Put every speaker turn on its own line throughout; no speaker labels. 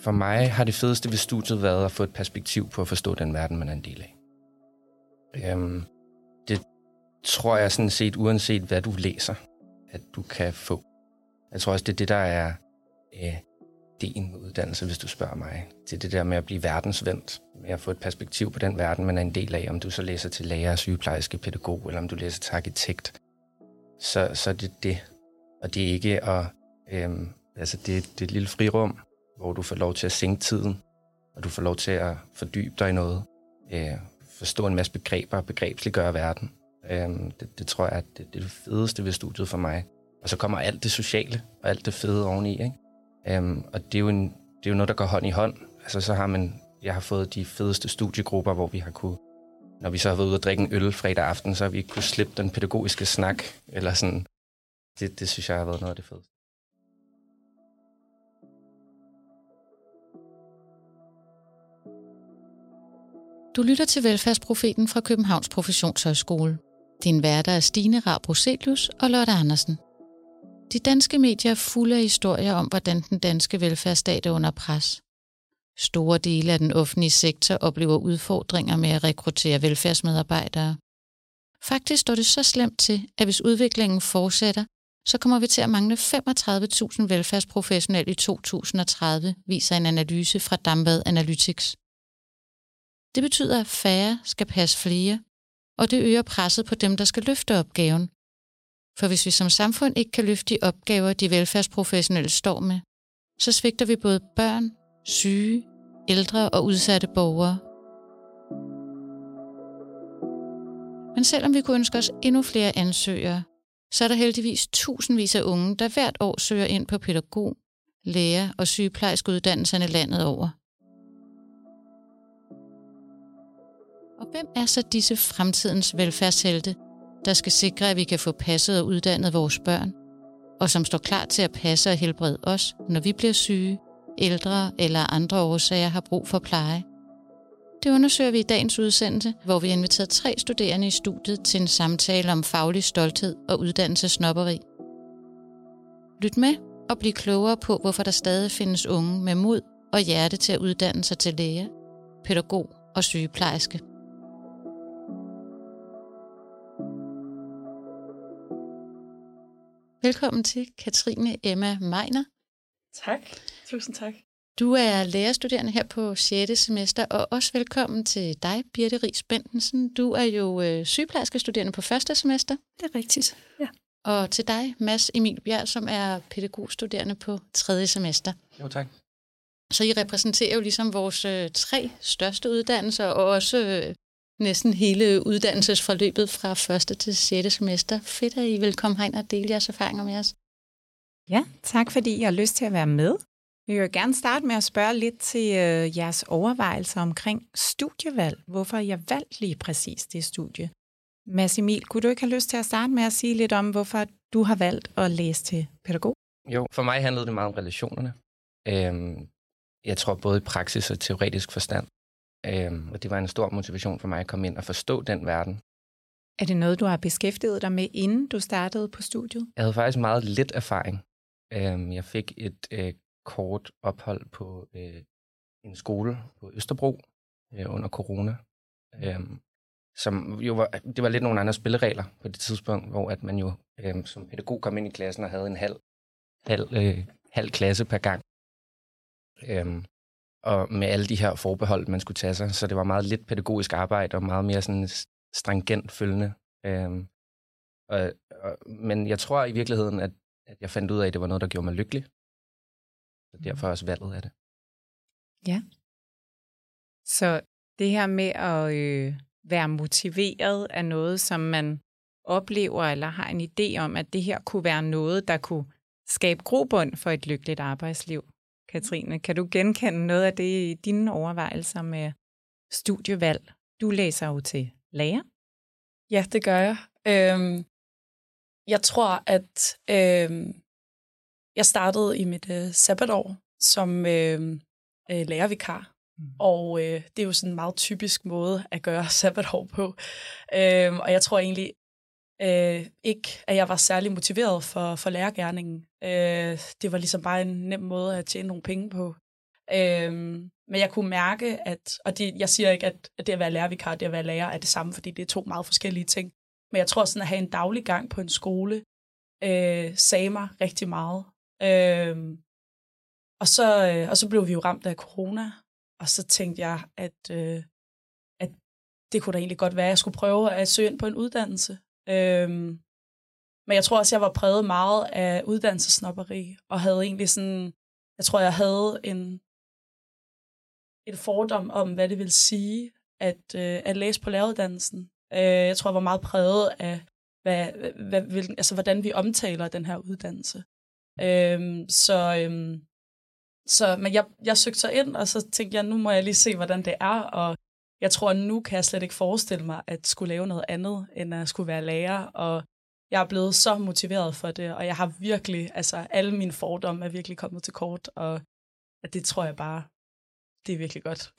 For mig har det fedeste ved studiet været at få et perspektiv på at forstå den verden, man er en del af. Øhm, det tror jeg sådan set, uanset hvad du læser, at du kan få. Jeg tror også, det er det, der er øh, ideen med uddannelse, hvis du spørger mig. Det er det der med at blive verdensvendt, med at få et perspektiv på den verden, man er en del af, om du så læser til lærer, sygeplejerske, pædagog, eller om du læser til arkitekt. Så, så det er det. Og det er ikke at... Øhm, altså, det, det er et lille frirum, hvor du får lov til at sænke tiden, og du får lov til at fordybe dig i noget, øh, forstå en masse begreber og begrebsliggøre verden. Øh, det, det tror jeg, at det, det er det fedeste ved studiet for mig. Og så kommer alt det sociale og alt det fede oveni. Ikke? Øh, og det er, jo en, det er jo noget, der går hånd i hånd. Altså så har man, jeg har fået de fedeste studiegrupper, hvor vi har kunne, når vi så har været ude og drikke en øl fredag aften, så har vi kunne slippe den pædagogiske snak, eller sådan. Det, det synes jeg har været noget af det fedeste.
Du lytter til Velfærdsprofeten fra Københavns Professionshøjskole. Din værter er Stine Rabro og Lotte Andersen. De danske medier er fulde af historier om, hvordan den danske velfærdsstat er under pres. Store dele af den offentlige sektor oplever udfordringer med at rekruttere velfærdsmedarbejdere. Faktisk står det så slemt til, at hvis udviklingen fortsætter, så kommer vi til at mangle 35.000 velfærdsprofessionelle i 2030, viser en analyse fra Dambad Analytics. Det betyder, at færre skal passe flere, og det øger presset på dem, der skal løfte opgaven. For hvis vi som samfund ikke kan løfte de opgaver, de velfærdsprofessionelle står med, så svigter vi både børn, syge, ældre og udsatte borgere. Men selvom vi kunne ønske os endnu flere ansøgere, så er der heldigvis tusindvis af unge, der hvert år søger ind på pædagog, lærer og sygeplejerskeuddannelserne landet over. Og hvem er så disse fremtidens velfærdshelte, der skal sikre, at vi kan få passet og uddannet vores børn, og som står klar til at passe og helbrede os, når vi bliver syge, ældre eller andre årsager har brug for pleje? Det undersøger vi i dagens udsendelse, hvor vi har inviteret tre studerende i studiet til en samtale om faglig stolthed og uddannelsesnopperi. Lyt med og bliv klogere på, hvorfor der stadig findes unge med mod og hjerte til at uddanne sig til læge, pædagog og sygeplejerske. Velkommen til Katrine Emma Meiner.
Tak. Tusind tak.
Du er lærerstuderende her på 6. semester, og også velkommen til dig, Birte Ries Bentensen. Du er jo øh, sygeplejerske studerende på første semester.
Det er rigtigt, ja.
Og til dig, Mads Emil Bjerg, som er pædagogstuderende på tredje semester.
Jo, tak.
Så I repræsenterer jo ligesom vores øh, tre største uddannelser, og også øh, næsten hele uddannelsesforløbet fra første til 6. semester. Fedt, at I vil komme herind og dele jeres erfaringer med os.
Ja, tak fordi I har lyst til at være med. Vi vil gerne starte med at spørge lidt til øh, jeres overvejelser omkring studievalg. Hvorfor I har valgt lige præcis det studie? Mads Emil, kunne du ikke have lyst til at starte med at sige lidt om, hvorfor du har valgt at læse til pædagog?
Jo, for mig handlede det meget om relationerne. Øhm, jeg tror både i praksis og teoretisk forstand. Øhm, og det var en stor motivation for mig at komme ind og forstå den verden.
Er det noget, du har beskæftiget dig med, inden du startede på studiet?
Jeg havde faktisk meget lidt erfaring. Øhm, jeg fik et øh, kort ophold på øh, en skole på Østerbro øh, under corona. Øhm, som jo var, det var lidt nogle andre spilleregler på det tidspunkt, hvor at man jo øh, som pædagog kom ind i klassen og havde en halv, halv, øh, halv klasse per gang. Øhm, og med alle de her forbehold, man skulle tage sig. Så det var meget lidt pædagogisk arbejde og meget mere sådan stringent følgende. Øhm, og, og, men jeg tror i virkeligheden, at, at jeg fandt ud af, at det var noget, der gjorde mig lykkelig. Så derfor også valget af det.
Ja. Så det her med at øh, være motiveret er noget, som man oplever eller har en idé om, at det her kunne være noget, der kunne skabe grobund for et lykkeligt arbejdsliv. Katrine. Kan du genkende noget af det i dine overvejelser med studievalg? Du læser jo til lærer.
Ja, det gør jeg. Øhm, jeg tror, at øhm, jeg startede i mit øh, sabbatår som øh, øh, lærervikar. Mm. Og øh, det er jo sådan en meget typisk måde at gøre sabbatår på. Øhm, og jeg tror egentlig, øh, ikke, at jeg var særlig motiveret for, for lærergærningen. Øh, det var ligesom bare en nem måde at tjene nogle penge på. Øh, men jeg kunne mærke, at, og det, jeg siger ikke, at, at det at være lærervikar og det at være lærer er det samme, fordi det er to meget forskellige ting. Men jeg tror sådan at have en daglig gang på en skole, øh, sagde mig rigtig meget. Øh, og, så, øh, og så blev vi jo ramt af corona, og så tænkte jeg, at, øh, at det kunne da egentlig godt være, at jeg skulle prøve at søge ind på en uddannelse. Øhm, men jeg tror også, jeg var præget meget af uddannelsesnopperi, og havde egentlig sådan, jeg tror, jeg havde en, et fordom om, hvad det vil sige at, øh, at læse på læreruddannelsen. Øh, jeg tror, jeg var meget præget af, hvad, hvad, hvilken, altså, hvordan vi omtaler den her uddannelse. Øh, så, øh, så men jeg, jeg søgte så ind, og så tænkte jeg, nu må jeg lige se, hvordan det er, og jeg tror, at nu kan jeg slet ikke forestille mig, at skulle lave noget andet, end at skulle være lærer, og jeg er blevet så motiveret for det, og jeg har virkelig, altså alle mine fordomme er virkelig kommet til kort, og at det tror jeg bare, det er virkelig godt.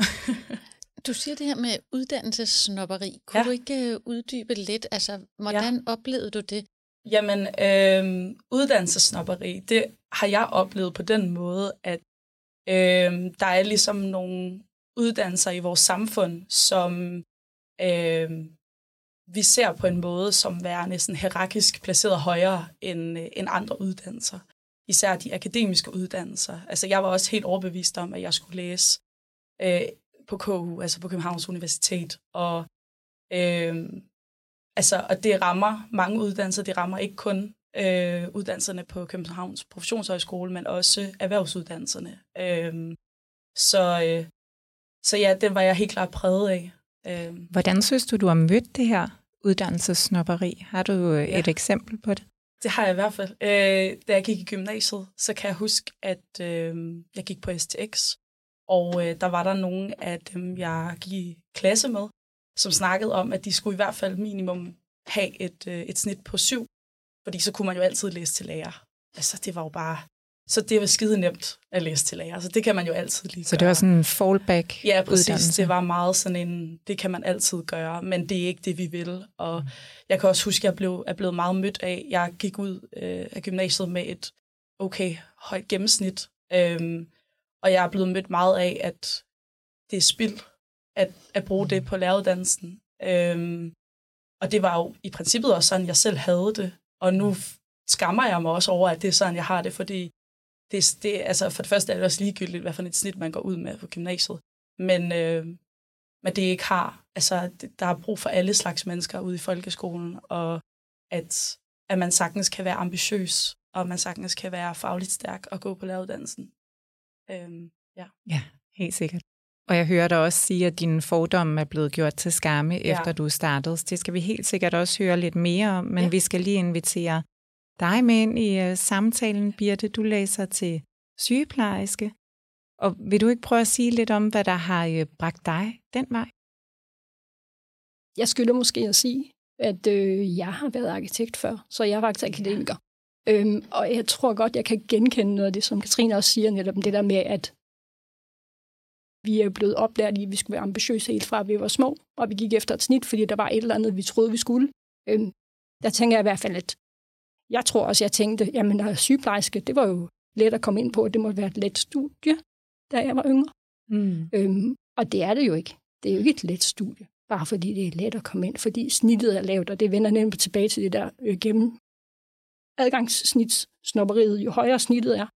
du siger det her med uddannelsesnopperi. Kunne ja. du ikke uh, uddybe lidt? Altså, hvordan ja. oplevede du det?
Jamen, øh, uddannelsesnopperi, det har jeg oplevet på den måde, at øh, der er ligesom nogle uddannelser i vores samfund, som øh, vi ser på en måde som værende sådan hierarkisk placeret højere end, øh, end andre uddannelser. Især de akademiske uddannelser. Altså, jeg var også helt overbevist om, at jeg skulle læse øh, på KU, altså på Københavns Universitet. Og, øh, altså, og det rammer mange uddannelser. Det rammer ikke kun øh, uddannelserne på Københavns Professionshøjskole, men også erhvervsuddannelserne. Øh, så, øh, så ja, den var jeg helt klart præget af.
Øh. Hvordan synes du, du har mødt det her uddannelsesnopperi? Har du øh, ja. et eksempel på det?
Det har jeg i hvert fald. Øh, da jeg gik i gymnasiet, så kan jeg huske, at øh, jeg gik på STX, og øh, der var der nogle af dem, jeg gik i klasse med, som snakkede om, at de skulle i hvert fald minimum have et, øh, et snit på syv, fordi så kunne man jo altid læse til lærer. Altså, det var jo bare så det var skide nemt at læse til lærer. Så det kan man jo altid lige
Så gøre. det var sådan en fallback
Ja, præcis. Uddannelse. Det var meget sådan en, det kan man altid gøre, men det er ikke det, vi vil. Og mm. jeg kan også huske, at jeg blev, er blevet meget mødt af, jeg gik ud øh, af gymnasiet med et okay højt gennemsnit. Øhm, og jeg er blevet mødt meget af, at det er spild at, at bruge det på læreruddannelsen. Øhm, og det var jo i princippet også sådan, jeg selv havde det. Og nu skammer jeg mig også over, at det er sådan, jeg har det, fordi det, det, altså for det første er det også ligegyldigt, hvad for et snit man går ud med på gymnasiet. Men, øh, men det ikke har, altså det, der er brug for alle slags mennesker ude i folkeskolen, og at, at man sagtens kan være ambitiøs, og man sagtens kan være fagligt stærk og gå på læreruddannelsen.
Øhm, ja. ja, helt sikkert. Og jeg hører dig også sige, at dine fordomme er blevet gjort til skamme, ja. efter du startede. Det skal vi helt sikkert også høre lidt mere om, men ja. vi skal lige invitere dig med ind i uh, samtalen, Birte. Du læser til sygeplejerske. Og vil du ikke prøve at sige lidt om, hvad der har uh, bragt dig den vej?
Jeg skylder måske at sige, at øh, jeg har været arkitekt før, så jeg er faktisk akademiker. Øhm, og jeg tror godt, jeg kan genkende noget af det, som Katrine også siger, netop det der med, at vi er blevet oplært i, at vi skulle være ambitiøse helt fra, at vi var små, og vi gik efter et snit, fordi der var et eller andet, vi troede, vi skulle. Øhm, der tænker jeg i hvert fald, at jeg tror også, jeg tænkte, jamen er sygeplejerske, det var jo let at komme ind på, at det måtte være et let studie, da jeg var yngre. Mm. Øhm, og det er det jo ikke. Det er jo ikke et let studie, bare fordi det er let at komme ind, fordi snittet er lavt, og det vender nemlig tilbage til det der øh, gennem adgangssnitsnopperiet. Jo højere snittet er,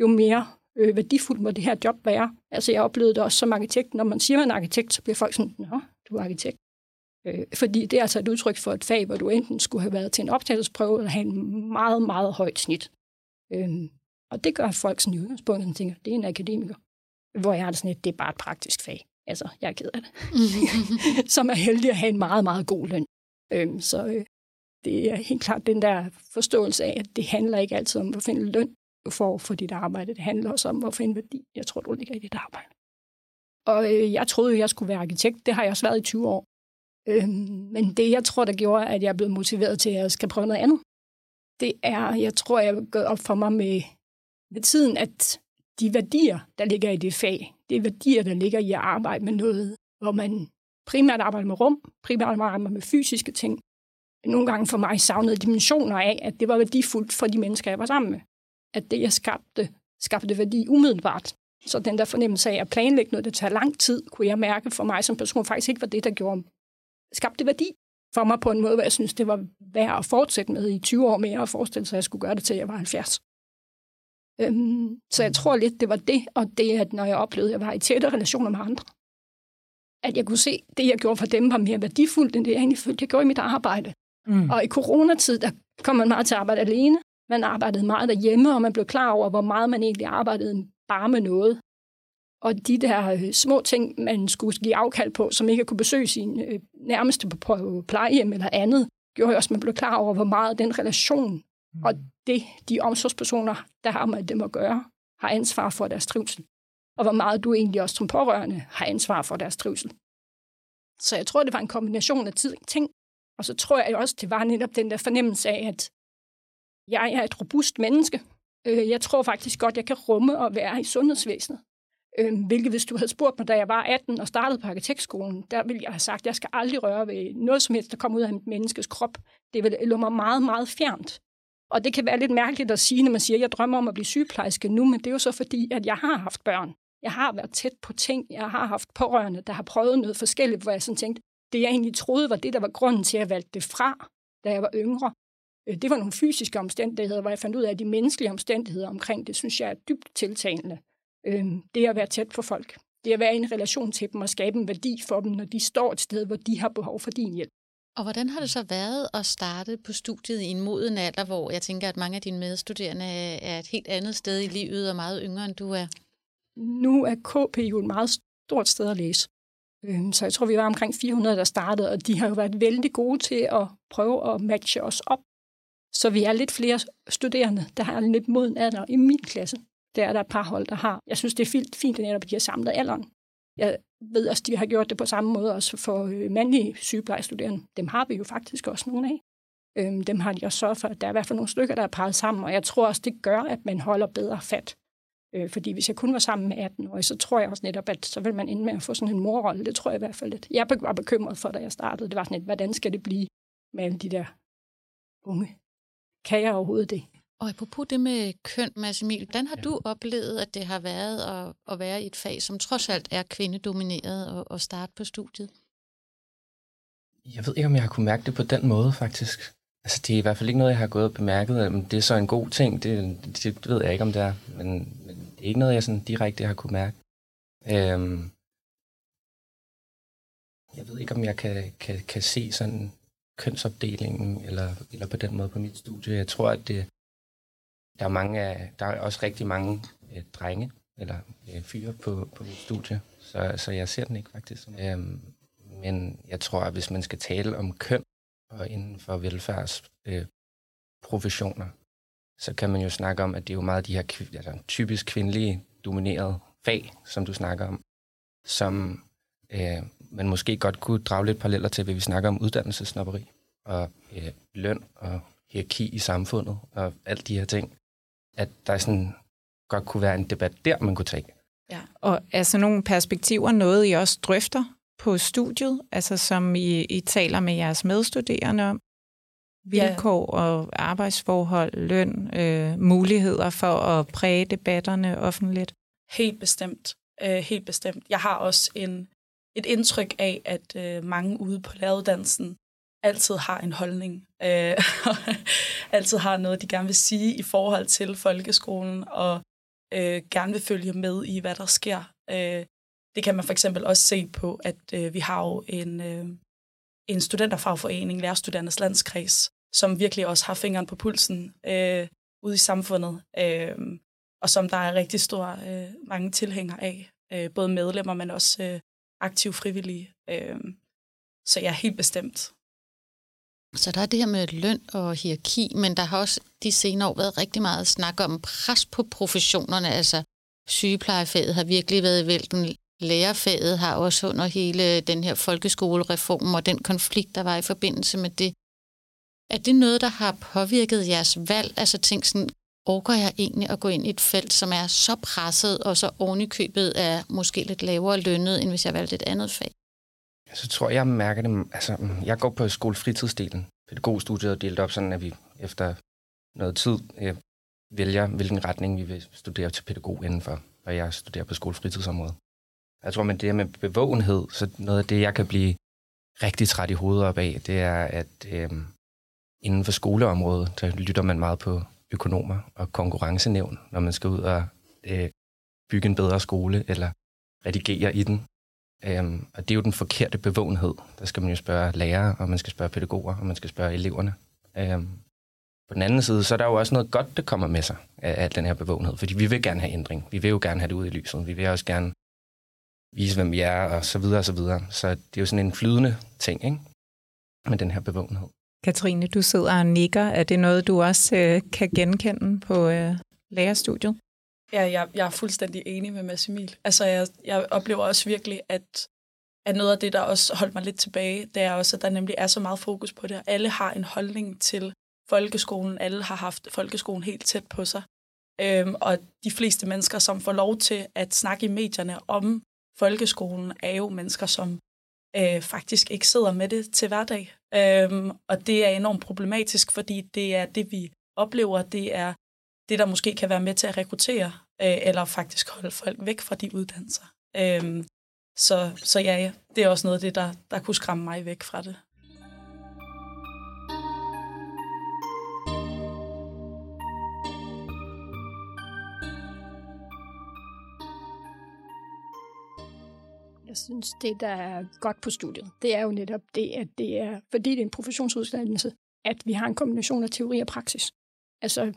jo mere øh, værdifuldt må det her job være. Altså jeg oplevede det også som arkitekt. Når man siger, man er arkitekt, så bliver folk sådan, nå, du er arkitekt. Øh, fordi det er altså et udtryk for et fag, hvor du enten skulle have været til en optagelsesprøve, eller have en meget, meget højt snit. Øh, og det gør folk sådan i udgangspunktet, og tænker, det er en akademiker. Hvor jeg det sådan et, det er bare et praktisk fag. Altså, jeg er ked af det. som er heldig at have en meget, meget god løn. Øh, så øh, det er helt klart den der forståelse af, at det handler ikke altid om at finde løn, du får for dit arbejde. Det handler også om at finde værdi, jeg tror, du ligger i dit arbejde. Og øh, jeg troede, jeg skulle være arkitekt. Det har jeg også været i 20 år. Øh, men det, jeg tror, der gjorde, at jeg er blevet motiveret til, at jeg skal prøve noget andet, det er, jeg tror, jeg er gået op for mig med, med tiden, at de værdier, der ligger i det fag, det er værdier, der ligger i at arbejde med noget, hvor man primært arbejder med rum, primært arbejder med fysiske ting. Nogle gange for mig savnede dimensioner af, at det var værdifuldt for de mennesker, jeg var sammen med. At det, jeg skabte, skabte værdi umiddelbart. Så den der fornemmelse af at planlægge noget, det tager lang tid, kunne jeg mærke for mig som person faktisk ikke var det, der gjorde, skabte værdi for mig på en måde, hvor jeg synes, det var værd at fortsætte med i 20 år mere og forestille sig, at jeg skulle gøre det til, jeg var 70. Øhm, så jeg tror lidt, det var det, og det, at når jeg oplevede, at jeg var i tætte relationer med andre, at jeg kunne se, at det, jeg gjorde for dem, var mere værdifuldt, end det, jeg egentlig følte, jeg gjorde i mit arbejde. Mm. Og i coronatid, der kom man meget til at arbejde alene. Man arbejdede meget derhjemme, og man blev klar over, hvor meget man egentlig arbejdede bare med noget. Og de der øh, små ting, man skulle give afkald på, som ikke kunne besøge sin øh, nærmeste på plejehjem eller andet, gjorde også, at man blev klar over, hvor meget den relation mm. og det, de omsorgspersoner, der har med dem at gøre, har ansvar for deres trivsel. Og hvor meget du egentlig også som pårørende har ansvar for deres trivsel. Så jeg tror, det var en kombination af ting. Og så tror jeg også, det var netop den der fornemmelse af, at jeg er et robust menneske. Øh, jeg tror faktisk godt, jeg kan rumme og være i sundhedsvæsenet. Øh, hvilket hvis du havde spurgt mig, da jeg var 18 og startede på arkitektskolen, der ville jeg have sagt, at jeg skal aldrig røre ved noget som helst, der kommer ud af et menneskes krop. Det vil mig meget, meget fjernt. Og det kan være lidt mærkeligt at sige, når man siger, at jeg drømmer om at blive sygeplejerske nu, men det er jo så fordi, at jeg har haft børn. Jeg har været tæt på ting. Jeg har haft pårørende, der har prøvet noget forskelligt, hvor jeg sådan tænkte, det jeg egentlig troede var det, der var grunden til, at jeg valgte det fra, da jeg var yngre. Øh, det var nogle fysiske omstændigheder, hvor jeg fandt ud af, at de menneskelige omstændigheder omkring det, synes jeg er dybt tiltalende. Øh, det at være tæt på folk. Det at være i en relation til dem og skabe en værdi for dem, når de står et sted, hvor de har behov for din hjælp.
Og hvordan har det så været at starte på studiet i en moden alder, hvor jeg tænker, at mange af dine medstuderende er et helt andet sted i livet og meget yngre, end du er?
Nu er KP jo et meget stort sted at læse. Øhm, så jeg tror, vi var omkring 400, der startede, og de har jo været vældig gode til at prøve at matche os op. Så vi er lidt flere studerende, der har lidt moden alder i min klasse. Der er der et par hold, der har. Jeg synes, det er fint, fint at de har samlet alderen. Jeg ved også, de har gjort det på samme måde også for øh, mandlige sygeplejestuderende. Dem har vi jo faktisk også nogle af. Øhm, dem har de også sørget for, at der er i hvert fald nogle stykker, der er parret sammen, og jeg tror også, det gør, at man holder bedre fat. Øh, fordi hvis jeg kun var sammen med 18 år, så tror jeg også netop, at så vil man ende med at få sådan en morrolle. Det tror jeg i hvert fald lidt. Jeg var bekymret for, da jeg startede. Det var sådan lidt, hvordan skal det blive med alle de der unge? Kan jeg overhovedet det?
Og apropos det med køn, Mads Emil, hvordan har ja. du oplevet, at det har været at, at være i et fag, som trods alt er kvindedomineret og, og starte på studiet?
Jeg ved ikke, om jeg har kunne mærke det på den måde, faktisk. Altså, det er i hvert fald ikke noget, jeg har gået og bemærket. Men det er så en god ting, det, det ved jeg ikke, om det er. Men, men det er ikke noget, jeg sådan direkte har kunne mærke. Øhm, jeg ved ikke, om jeg kan, kan, kan se sådan kønsopdelingen, eller, eller på den måde på mit studie. Jeg tror, at det, der er, mange af, der er også rigtig mange øh, drenge, eller øh, fyre på, på mit studie, så, så jeg ser den ikke faktisk. Øhm, men jeg tror, at hvis man skal tale om køn, og inden for velfærdsprofessioner, øh, så kan man jo snakke om, at det er jo meget de her altså, typisk kvindelige dominerede fag, som du snakker om, som øh, man måske godt kunne drage lidt paralleller til, hvad vi snakker om uddannelsesnopperi og øh, løn og hierarki i samfundet og alt de her ting. At der sådan godt kunne være en debat der, man kunne tage.
Ja. Og er så nogle perspektiver noget, I også drøfter på studiet, altså som I, I taler med jeres medstuderende om? Vilkår ja. og arbejdsforhold, løn, øh, muligheder for at præge debatterne offentligt?
Helt bestemt. Øh, helt bestemt. Jeg har også en, et indtryk af, at øh, mange ude på læreruddannelsen altid har en holdning. Øh, altid har noget, de gerne vil sige i forhold til folkeskolen, og øh, gerne vil følge med i, hvad der sker. Øh, det kan man for eksempel også se på, at øh, vi har jo en, øh, en studenterfagforening, Lærerstudenternes Landskreds, som virkelig også har fingeren på pulsen øh, ude i samfundet, øh, og som der er rigtig stor øh, mange tilhængere af, øh, både medlemmer, men også øh, aktive frivillige. Øh, så jeg ja, er helt bestemt.
Så der er det her med løn og hierarki, men der har også de senere år været rigtig meget snak om pres på professionerne. Altså sygeplejefaget har virkelig været i vælten lærerfaget har også under hele den her folkeskolereform og den konflikt, der var i forbindelse med det. Er det noget, der har påvirket jeres valg? Altså tænk sådan, orker jeg egentlig at gå ind i et felt, som er så presset og så ovenikøbet er måske lidt lavere lønnet, end hvis jeg valgte et andet fag?
Så tror jeg, jeg mærker det. Altså, mm, jeg går på skolefritidsdelen. Pædagogstudiet er delt op sådan, at vi efter noget tid øh, vælger, hvilken retning vi vil studere til pædagog indenfor, og jeg studerer på skolefritidsområdet. Jeg tror, men det med bevågenhed, så noget af det, jeg kan blive rigtig træt i hovedet op af, det er, at øh, inden for skoleområdet, der lytter man meget på økonomer og konkurrencenævn, når man skal ud og øh, bygge en bedre skole eller redigere i den. Øhm, og det er jo den forkerte bevågenhed. Der skal man jo spørge lærere, og man skal spørge pædagoger, og man skal spørge eleverne. Øhm, på den anden side, så er der jo også noget godt, der kommer med sig af, af den her bevågenhed, fordi vi vil gerne have ændring. Vi vil jo gerne have det ud i lyset. Vi vil også gerne vise, hvem vi er, og så videre, og så videre. Så det er jo sådan en flydende ting, ikke? Med den her bevågenhed.
Katrine, du sidder og nikker. Er det noget, du også øh, kan genkende på øh, lærerstudiet?
Ja, jeg, jeg er fuldstændig enig med Mads Emil. Altså, jeg, jeg oplever også virkelig, at, at noget af det, der også holdt mig lidt tilbage, det er også, at der nemlig er så meget fokus på det. Alle har en holdning til folkeskolen. Alle har haft folkeskolen helt tæt på sig. Øhm, og de fleste mennesker, som får lov til at snakke i medierne om folkeskolen, er jo mennesker, som øh, faktisk ikke sidder med det til hverdag. Øhm, og det er enormt problematisk, fordi det er det, vi oplever. Det er det, der måske kan være med til at rekruttere, øh, eller faktisk holde folk væk fra de uddannelser. Øh, så, så ja, det er også noget af det, der, der kunne skræmme mig væk fra det.
Jeg synes, det, der er godt på studiet, det er jo netop det, at det er, fordi det er en professionsuddannelse, at vi har en kombination af teori og praksis. Altså,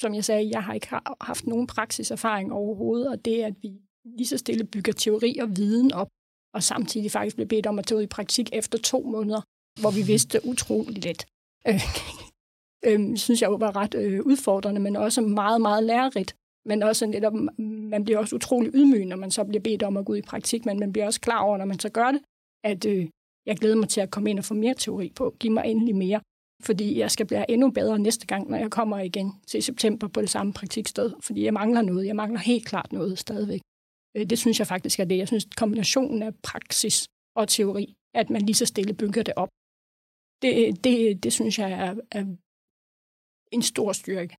som jeg sagde, jeg har ikke haft nogen praksiserfaring overhovedet, og det, at vi lige så stille bygger teori og viden op, og samtidig faktisk blev bedt om at tage ud i praktik efter to måneder, hvor vi vidste utroligt lidt. Øh, øh, synes jeg jo var ret øh, udfordrende, men også meget, meget lærerigt. Men også netop, man bliver også utrolig ydmyg, når man så bliver bedt om at gå ud i praktik, men man bliver også klar over, når man så gør det, at øh, jeg glæder mig til at komme ind og få mere teori på. Giv mig endelig mere fordi jeg skal blive endnu bedre næste gang, når jeg kommer igen til september på det samme praktiksted, fordi jeg mangler noget. Jeg mangler helt klart noget stadigvæk. Øh, det synes jeg faktisk er det. Jeg synes, kombinationen af praksis og teori, at man lige så stille bygger det op, det, det, det synes jeg er, er en stor styrke.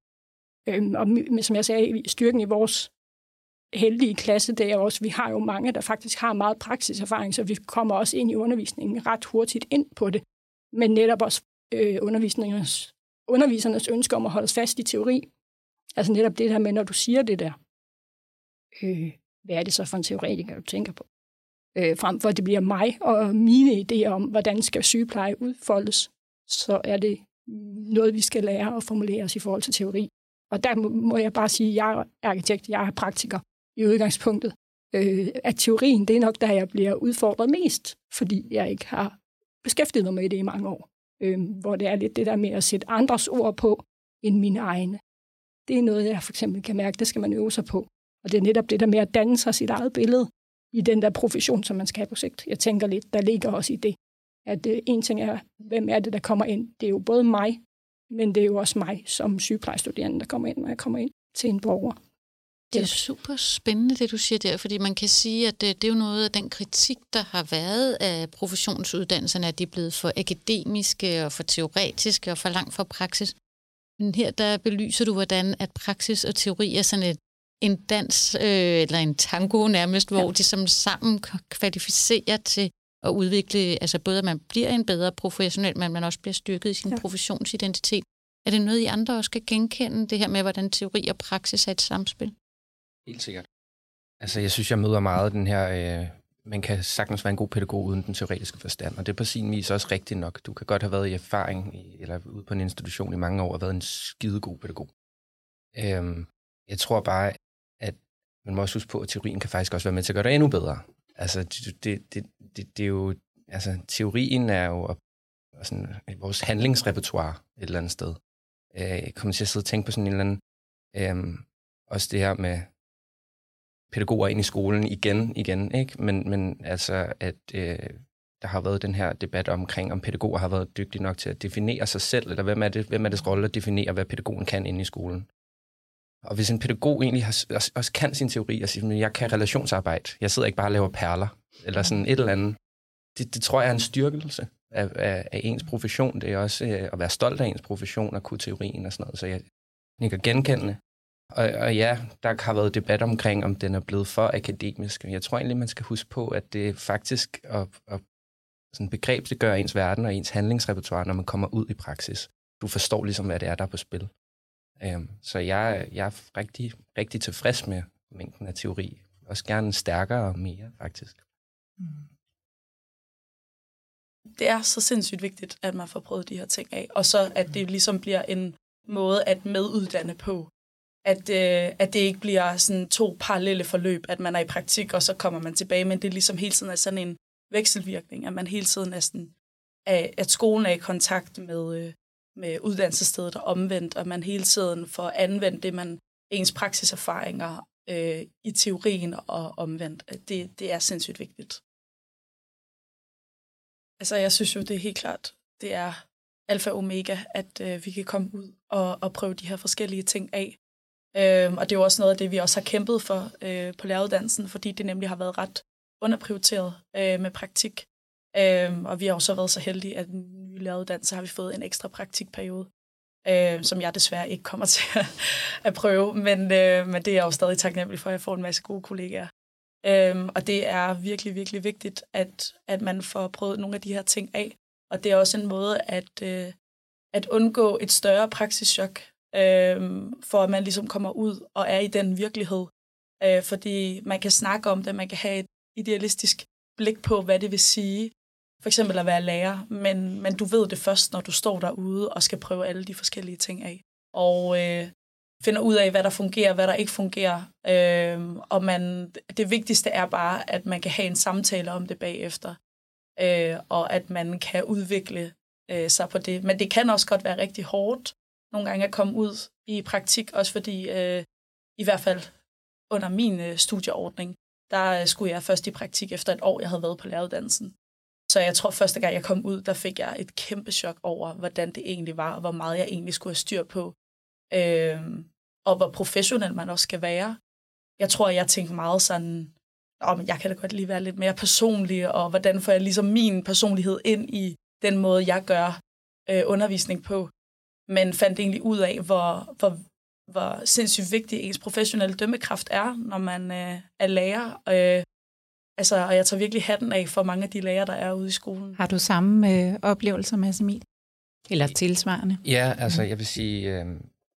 Øhm, og som jeg sagde, styrken i vores heldige klasse, det er også, vi har jo mange, der faktisk har meget praksiserfaring, så vi kommer også ind i undervisningen ret hurtigt ind på det. Men netop også øh, undervisningens, undervisernes ønske om at holde fast i teori. Altså netop det der med, når du siger det der, øh, hvad er det så for en teoretiker, du tænker på? Øh, frem for at det bliver mig og mine idéer om, hvordan skal sygepleje udfoldes, så er det noget, vi skal lære og formulere os i forhold til teori. Og der må jeg bare sige, at jeg er arkitekt, jeg er praktiker i udgangspunktet. Øh, at teorien, det er nok der, jeg bliver udfordret mest, fordi jeg ikke har beskæftiget mig med det i mange år øh, hvor det er lidt det der med at sætte andres ord på end mine egne. Det er noget, jeg for eksempel kan mærke, det skal man øve sig på. Og det er netop det der med at danne sig sit eget billede i den der profession, som man skal have på sigt. Jeg tænker lidt, der ligger også i det, at øh, en ting er, hvem er det, der kommer ind? Det er jo både mig, men det er jo også mig som sygeplejestuderende, der kommer ind, når jeg kommer ind til en borger.
Det er super spændende, det du siger der, fordi man kan sige, at det, det er jo noget af den kritik, der har været af professionsuddannelserne, at de er blevet for akademiske og for teoretiske og for langt fra praksis. Men her der belyser du, hvordan at praksis og teori er sådan et, en dans øh, eller en tango nærmest, hvor ja. de som sammen kvalificerer til at udvikle, altså både at man bliver en bedre professionel, men man også bliver styrket i sin ja. professionsidentitet. Er det noget, I andre også skal genkende, det her med, hvordan teori og praksis er et samspil?
Helt sikkert. Altså, jeg synes, jeg møder meget den her... Øh, man kan sagtens være en god pædagog uden den teoretiske forstand, og det er på sin vis også rigtigt nok. Du kan godt have været i erfaring, i, eller ude på en institution i mange år, og været en skidegod pædagog. Øhm, jeg tror bare, at man må også huske på, at teorien kan faktisk også være med til at gøre det endnu bedre. Altså, det, det, det, det, det er jo... Altså, teorien er jo sådan, øh, vores handlingsrepertoire et eller andet sted. Øh, jeg kommer til at sidde og tænke på sådan en eller anden... Øhm, også det her med pædagoger ind i skolen igen, igen, ikke? Men, men altså, at øh, der har været den her debat omkring, om pædagoger har været dygtige nok til at definere sig selv, eller hvem er det, hvem er det rolle at definere, hvad pædagogen kan inde i skolen. Og hvis en pædagog egentlig har, også, også kan sin teori, og siger, jeg kan relationsarbejde, jeg sidder ikke bare og laver perler, eller sådan et eller andet, det, det tror jeg er en styrkelse af, af, af ens profession. Det er også øh, at være stolt af ens profession og kunne teorien og sådan noget. Så jeg nikker genkendende og, og ja, der har været debat omkring, om den er blevet for akademisk. Jeg tror egentlig, man skal huske på, at det faktisk at, at sådan gør ens verden og ens handlingsrepertoire, når man kommer ud i praksis. Du forstår ligesom, hvad det er, der er på spil. Um, så jeg, jeg er rigtig, rigtig tilfreds med mængden af teori. Også gerne stærkere og mere, faktisk. Mm.
Det er så sindssygt vigtigt, at man får prøvet de her ting af, og så at det ligesom bliver en måde at meduddanne på. At, øh, at det ikke bliver sådan to parallelle forløb, at man er i praktik, og så kommer man tilbage, men det er ligesom hele tiden er sådan en vekselvirkning, at man hele tiden er sådan, at skolen er i kontakt med, øh, med uddannelsesstedet og omvendt, og man hele tiden får anvendt det, man ens praksiserfaringer øh, i teorien og omvendt. Det, det er sindssygt vigtigt. Altså, jeg synes jo, det er helt klart, det er alfa og omega, at øh, vi kan komme ud og, og prøve de her forskellige ting af. Øhm, og det er jo også noget af det, vi også har kæmpet for øh, på læreruddannelsen, fordi det nemlig har været ret underprioriteret øh, med praktik. Øhm, og vi har også været så heldige, at i den nye læreruddannelse har vi fået en ekstra praktikperiode, øh, som jeg desværre ikke kommer til at, at prøve. Men, øh, men det er jeg jo stadig taknemmelig for, at jeg får en masse gode kollegaer. Øhm, og det er virkelig, virkelig vigtigt, at, at man får prøvet nogle af de her ting af. Og det er også en måde at, øh, at undgå et større praksischok, øh, for at man ligesom kommer ud og er i den virkelighed. Øh, fordi man kan snakke om det, man kan have et idealistisk blik på, hvad det vil sige, for eksempel at være lærer, men, men du ved det først, når du står derude og skal prøve alle de forskellige ting af. Og øh, finder ud af, hvad der fungerer, hvad der ikke fungerer. Øh, og man, det vigtigste er bare, at man kan have en samtale om det bagefter, øh, og at man kan udvikle øh, sig på det. Men det kan også godt være rigtig hårdt nogle gange at komme ud i praktik, også fordi øh, i hvert fald under min øh, studieordning, der øh, skulle jeg først i praktik efter et år, jeg havde været på læreruddannelsen. Så jeg tror, første gang jeg kom ud, der fik jeg et kæmpe chok over, hvordan det egentlig var, og hvor meget jeg egentlig skulle have styr på. Øh, og hvor professionel man også skal være. Jeg tror, jeg tænkte meget sådan, oh, men jeg kan da godt lige være lidt mere personlig, og hvordan får jeg ligesom min personlighed ind i den måde, jeg gør øh, undervisning på. Men fandt egentlig ud af, hvor, hvor, hvor sindssygt vigtig ens professionelle dømmekraft er, når man øh, er lærer. Øh, altså, og jeg tager virkelig hatten af for mange af de lærere, der er ude i skolen.
Har du samme øh, oplevelser, Mads Emil? Eller tilsvarende?
Ja, altså jeg vil sige, øh,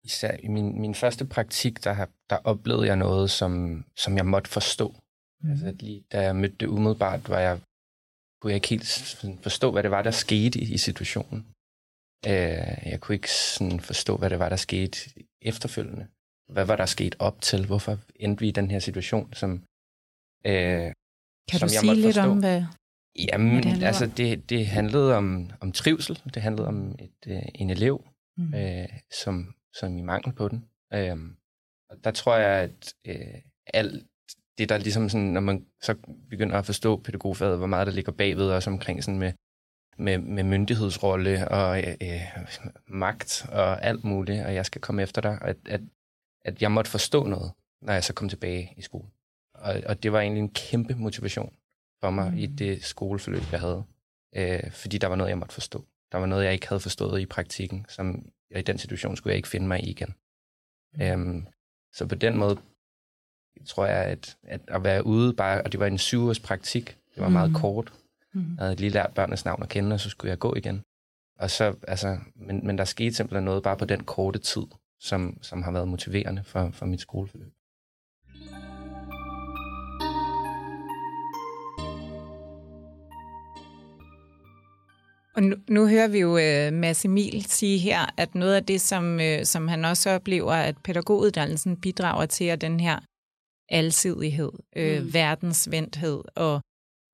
især i min, min første praktik, der, der oplevede jeg noget, som, som jeg måtte forstå. Mm. Altså lige da jeg mødte det umiddelbart, var jeg, kunne jeg ikke helt forstå, hvad det var, der skete i, i situationen. Øh, jeg kunne ikke sådan forstå, hvad det var, der skete efterfølgende. Hvad var der sket op til? Hvorfor endte vi i den her situation, som, øh,
kan som du jeg sige lidt forstå? om, hvad,
Jamen, det altså, det, det handlede om, om trivsel. Det handlede om et, øh, en elev, mm. øh, som, som i mangel på den. Øh, og der tror jeg, at øh, alt det, der ligesom sådan, når man så begynder at forstå pædagogfaget, hvor meget der ligger bagved, også omkring sådan med, med, med myndighedsrolle og øh, magt og alt muligt, og jeg skal komme efter dig, at, at, at jeg måtte forstå noget, når jeg så kom tilbage i skole. Og, og det var egentlig en kæmpe motivation for mig mm. i det skoleforløb, jeg havde, øh, fordi der var noget, jeg måtte forstå. Der var noget, jeg ikke havde forstået i praktikken, som og i den situation skulle jeg ikke finde mig i igen. Mm. Øhm, så på den måde tror jeg, at, at at være ude bare, og det var en syv praktik, det var mm. meget kort. Mm. Jeg havde lige lært børnenes navn at kende, og så skulle jeg gå igen. Og så, altså, men, men der skete simpelthen noget bare på den korte tid, som, som har været motiverende for, for mit skoleforløb.
Og nu, nu hører vi jo uh, Mads Emil sige her, at noget af det, som, uh, som han også oplever, at pædagoguddannelsen bidrager til, er den her alsidighed, uh, mm. verdensvendthed, og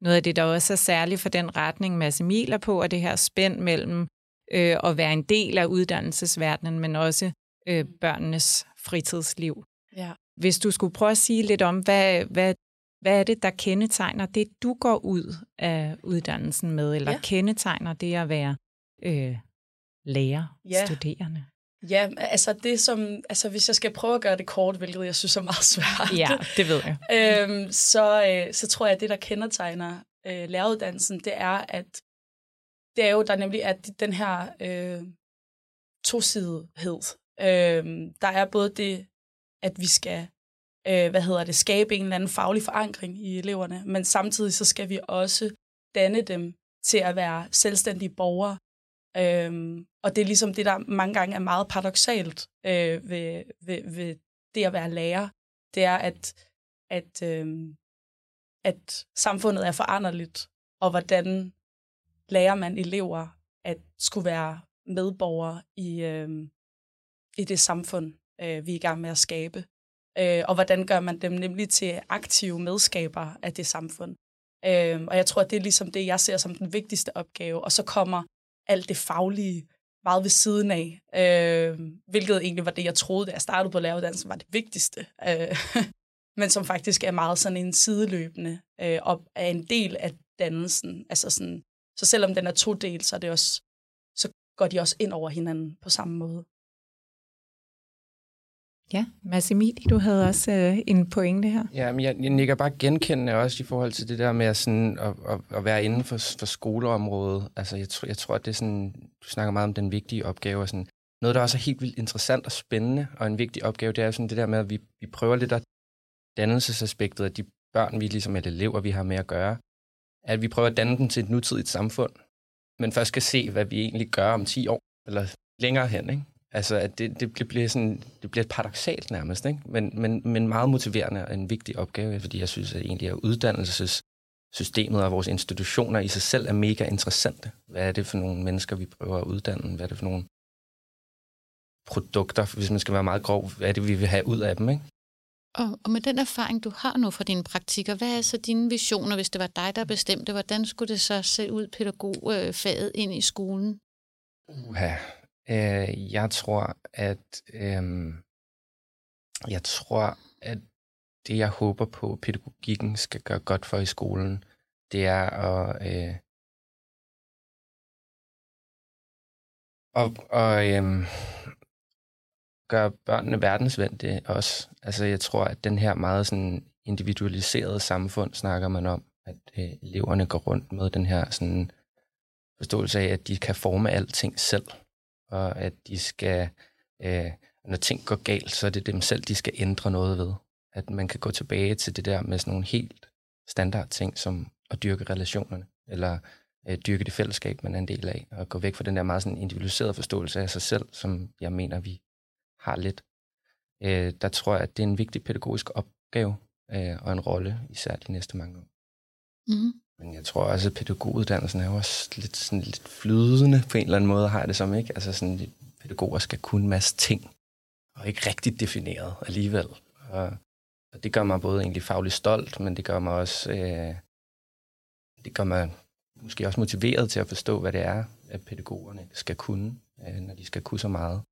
noget af det, der også er særligt for den retning, Mads Emil er på, er det her spænd mellem uh, at være en del af uddannelsesverdenen, men også uh, børnenes fritidsliv. Ja. Hvis du skulle prøve at sige lidt om, hvad, hvad hvad er det, der kendetegner det, du går ud af uddannelsen med, eller ja. kendetegner det at være øh, lærer, ja. studerende?
Ja, altså det som, altså hvis jeg skal prøve at gøre det kort, hvilket jeg synes er meget svært.
Ja, det ved jeg.
øhm, så, øh, så tror jeg, at det, der kendetegner øh, læreruddannelsen, det er, at det er jo, der nemlig at den her øh, tosidighed. Øh, der er både det at vi skal øh, hvad hedder det, skabe en eller anden faglig forankring i eleverne, men samtidig så skal vi også danne dem til at være selvstændige borgere. Øhm, og det er ligesom det, der mange gange er meget paradoxalt øh, ved, ved, ved det at være lærer. Det er, at, at, øhm, at samfundet er foranderligt, og hvordan lærer man elever at skulle være medborgere i, øhm, i det samfund, øh, vi er i gang med at skabe. Øh, og hvordan gør man dem nemlig til aktive medskabere af det samfund. Øh, og jeg tror, at det er ligesom det, jeg ser som den vigtigste opgave. Og så kommer alt det faglige meget ved siden af, øh, hvilket egentlig var det, jeg troede, da jeg startede på læreruddannelsen, var det vigtigste. Øh, men som faktisk er meget sådan en sideløbende øh, og er en del af dannelsen. Altså sådan, så selvom den er to del, så er det også så går de også ind over hinanden på samme måde.
Ja, Mads Emil, du havde også øh, en pointe her.
Ja, men jeg, jeg nikker bare genkendende også i forhold til det der med at, sådan, at, at, at være inden for, for skoleområdet. Altså, jeg, tror, jeg tror, at det er sådan, du snakker meget om den vigtige opgave. Og sådan, noget, der også er helt vildt interessant og spændende, og en vigtig opgave, det er sådan det der med, at vi, vi prøver lidt at dannelsesaspektet af de børn, vi ligesom er elever, vi har med at gøre, at vi prøver at danne dem til et nutidigt samfund, men først skal se, hvad vi egentlig gør om 10 år, eller længere hen, ikke? Altså, at det, det, bliver sådan, det bliver et paradoxalt nærmest, ikke? Men, men, men meget motiverende og en vigtig opgave, fordi jeg synes at egentlig, at uddannelsessystemet og vores institutioner i sig selv er mega interessante. Hvad er det for nogle mennesker, vi prøver at uddanne? Hvad er det for nogle produkter, hvis man skal være meget grov, hvad er det, vi vil have ud af dem, ikke?
Og, og med den erfaring, du har nu fra dine praktikker, hvad er så dine visioner, hvis det var dig, der bestemte? Hvordan skulle det så se ud, pædagogfaget, ind i skolen?
Uha. Øh, jeg tror, at øh, jeg tror, at det, jeg håber på, pædagogikken skal gøre godt for i skolen, det er at øh, og, og øh, gøre børnene verdensvendte også. Altså, jeg tror, at den her meget sådan individualiserede samfund snakker man om, at øh, eleverne går rundt med den her sådan forståelse af, at de kan forme alting selv, og at de skal, øh, når ting går galt, så er det dem selv, de skal ændre noget ved. At man kan gå tilbage til det der med sådan nogle helt standard ting, som at dyrke relationerne, eller øh, dyrke det fællesskab, man er en del af, og gå væk fra den der meget sådan individualiserede forståelse af sig selv, som jeg mener, vi har lidt. Øh, der tror jeg, at det er en vigtig pædagogisk opgave øh, og en rolle, især de næste mange år. Mm. Men jeg tror også, at pædagoguddannelsen er jo også lidt, sådan lidt flydende på en eller anden måde, har jeg det som ikke. Altså sådan, at pædagoger skal kunne en masse ting, og ikke rigtig defineret alligevel. Og, og det gør mig både egentlig fagligt stolt, men det gør mig også, øh, det gør mig måske også motiveret til at forstå, hvad det er, at pædagogerne skal kunne, øh, når de skal kunne så meget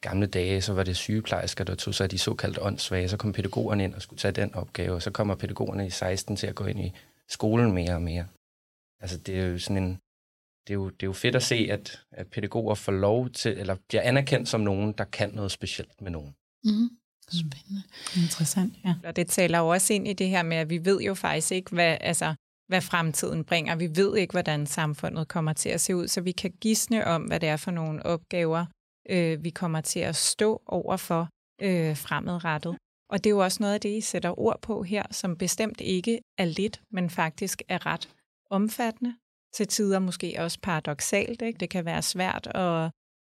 gamle dage, så var det sygeplejersker, der tog sig af de såkaldte åndssvage. Så kom pædagogerne ind og skulle tage den opgave, og så kommer pædagogerne i 16 til at gå ind i skolen mere og mere. Altså, det er jo sådan en... Det er jo, det er jo fedt at se, at, at pædagoger får lov til, eller bliver anerkendt som nogen, der kan noget specielt med nogen.
Mm. Spændende.
Interessant, ja. Og det taler jo også ind i det her med, at vi ved jo faktisk ikke, hvad, altså, hvad fremtiden bringer. Vi ved ikke, hvordan samfundet kommer til at se ud, så vi kan gisne om, hvad det er for nogle opgaver, øh, vi kommer til at stå over for øh, fremadrettet. Og det er jo også noget af det, I sætter ord på her, som bestemt ikke er lidt, men faktisk er ret omfattende. Til tider måske også paradoxalt. Ikke? Det kan være svært at,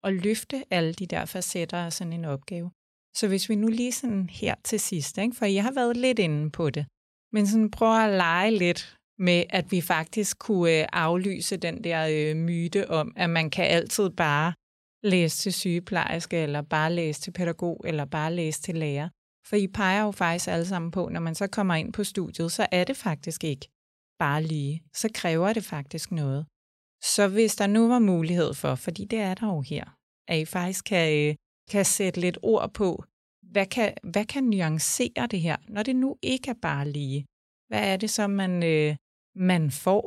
at løfte alle de der facetter af sådan en opgave. Så hvis vi nu lige sådan her til sidst, ikke? for jeg har været lidt inde på det, men sådan prøver at lege lidt med, at vi faktisk kunne øh, aflyse den der øh, myte om, at man kan altid bare læse til sygeplejerske, eller bare læse til pædagog, eller bare læse til lærer. For I peger jo faktisk alle sammen på, når man så kommer ind på studiet, så er det faktisk ikke bare lige. Så kræver det faktisk noget. Så hvis der nu var mulighed for, fordi det er der jo her, at I faktisk kan, øh, kan sætte lidt ord på, hvad kan, hvad kan nuancere det her, når det nu ikke er bare lige? Hvad er det så, man, øh, man får,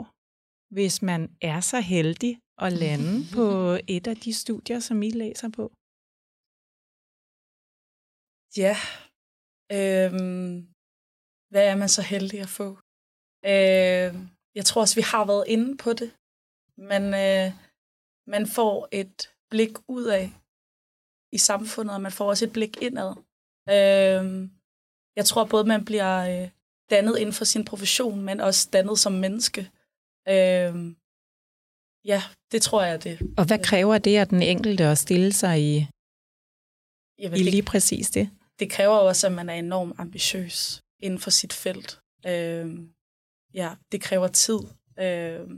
hvis man er så heldig at lande på et af de studier, som I læser på?
Ja. Øhm, hvad er man så heldig at få? Øh, jeg tror også, vi har været inde på det. Men øh, man får et blik ud af i samfundet, og man får også et blik indad. Øh, jeg tror både, man bliver øh, dannet inden for sin profession, men også dannet som menneske. Øh, ja, det tror jeg det.
Og hvad kræver det af den enkelte at stille sig i,
Jamen,
i lige præcis det?
Det kræver også, at man er enormt ambitiøs inden for sit felt. Øh, ja, det kræver tid, øh,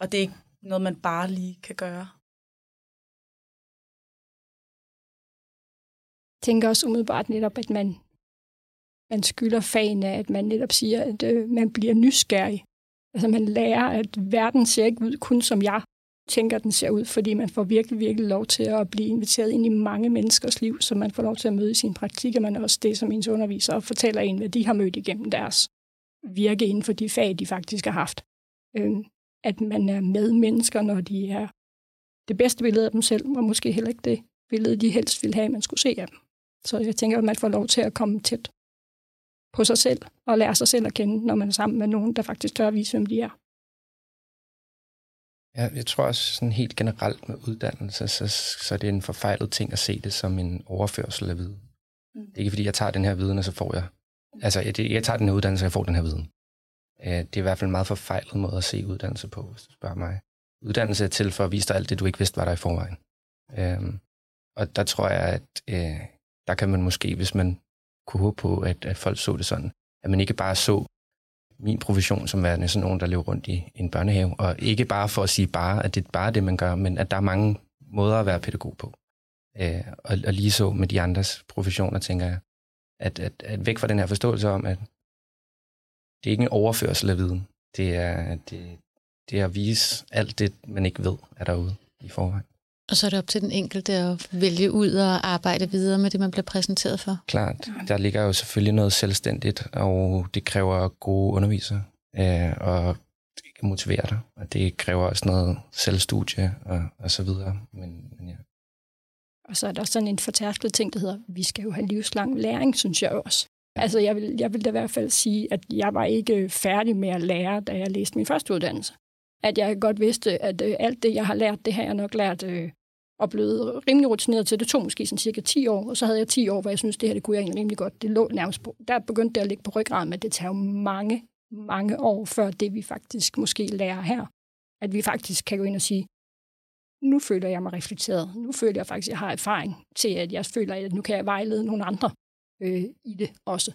og det er ikke noget, man bare lige kan gøre.
Jeg tænker også umiddelbart netop, at man, man skylder fagene, at man netop siger, at øh, man bliver nysgerrig. Altså man lærer, at verden ser ikke ud kun som jeg tænker, den ser ud, fordi man får virkelig, virkelig lov til at blive inviteret ind i mange menneskers liv, som man får lov til at møde i sin praktik, og man også det, som ens underviser fortæller en, hvad de har mødt igennem deres virke inden for de fag, de faktisk har haft. Øh, at man er med mennesker, når de er det bedste billede af dem selv, og måske heller ikke det billede, de helst ville have, man skulle se af dem. Så jeg tænker, at man får lov til at komme tæt på sig selv, og lære sig selv at kende, når man er sammen med nogen, der faktisk tør at vise, hvem de er.
Ja, jeg tror også sådan helt generelt med uddannelse, så, så det er en forfejlet ting at se det som en overførsel af viden. Mm. Det er ikke fordi, jeg tager den her viden, og så får jeg... Altså, jeg, jeg tager den her uddannelse, og jeg får den her viden. Øh, det er i hvert fald en meget forfejlet måde at se uddannelse på, hvis du spørger mig. Uddannelse er til for at vise dig alt det, du ikke vidste var der i forvejen. Øhm, og der tror jeg, at øh, der kan man måske, hvis man kunne håbe på, at, at folk så det sådan, at man ikke bare så min profession som værende sådan nogen, der lever rundt i en børnehave, og ikke bare for at sige bare, at det er bare det, man gør, men at der er mange måder at være pædagog på. Øh, og, og lige så med de andres professioner, tænker jeg, at, at, at væk fra den her forståelse om, at det er ikke en overførsel af viden. Det er, det, det er at vise alt det, man ikke ved, er derude i forvejen.
Og så er det op til den enkelte at vælge ud og arbejde videre med det, man bliver præsenteret for.
Klart. Der ligger jo selvfølgelig noget selvstændigt, og det kræver gode undervisere, øh, og motivere dig, og det kræver også noget selvstudie og, og så videre. Men, men ja.
Og så er der sådan en fortærsket ting, der hedder, vi skal jo have livslang læring, synes jeg også. Altså, jeg vil, jeg vil da i hvert fald sige, at jeg var ikke færdig med at lære, da jeg læste min første uddannelse. At jeg godt vidste, at øh, alt det, jeg har lært, det har jeg nok lært øh, og blevet rimelig rutineret til. Det tog måske sådan cirka 10 år, og så havde jeg 10 år, hvor jeg synes, det her det kunne jeg egentlig rimelig godt. Det lå nærmest på. Der begyndte det at ligge på ryggraden, men det tager jo mange, mange år før det, vi faktisk måske lærer her. At vi faktisk kan gå ind og sige, nu føler jeg mig reflekteret. Nu føler jeg faktisk, at jeg har erfaring til, at jeg føler, at nu kan jeg vejlede nogle andre øh, i det også.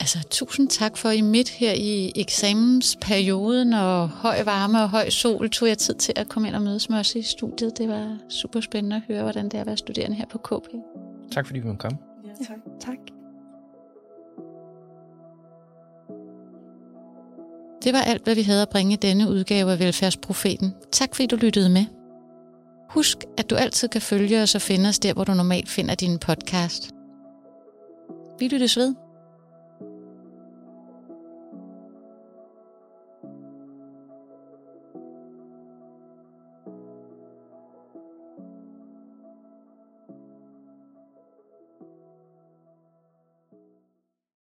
Altså, tusind tak for, I midt her i eksamensperioden og høj varme og høj sol, tog jeg tid til at komme ind og mødes med os i studiet. Det var super spændende at høre, hvordan det er at være studerende her på KP.
Tak fordi vi måtte komme.
Ja, tak.
Tak.
Det var alt, hvad vi havde at bringe i denne udgave af Velfærdsprofeten. Tak fordi du lyttede med. Husk, at du altid kan følge os og finde os der, hvor du normalt finder din podcast. Vi lyttes ved.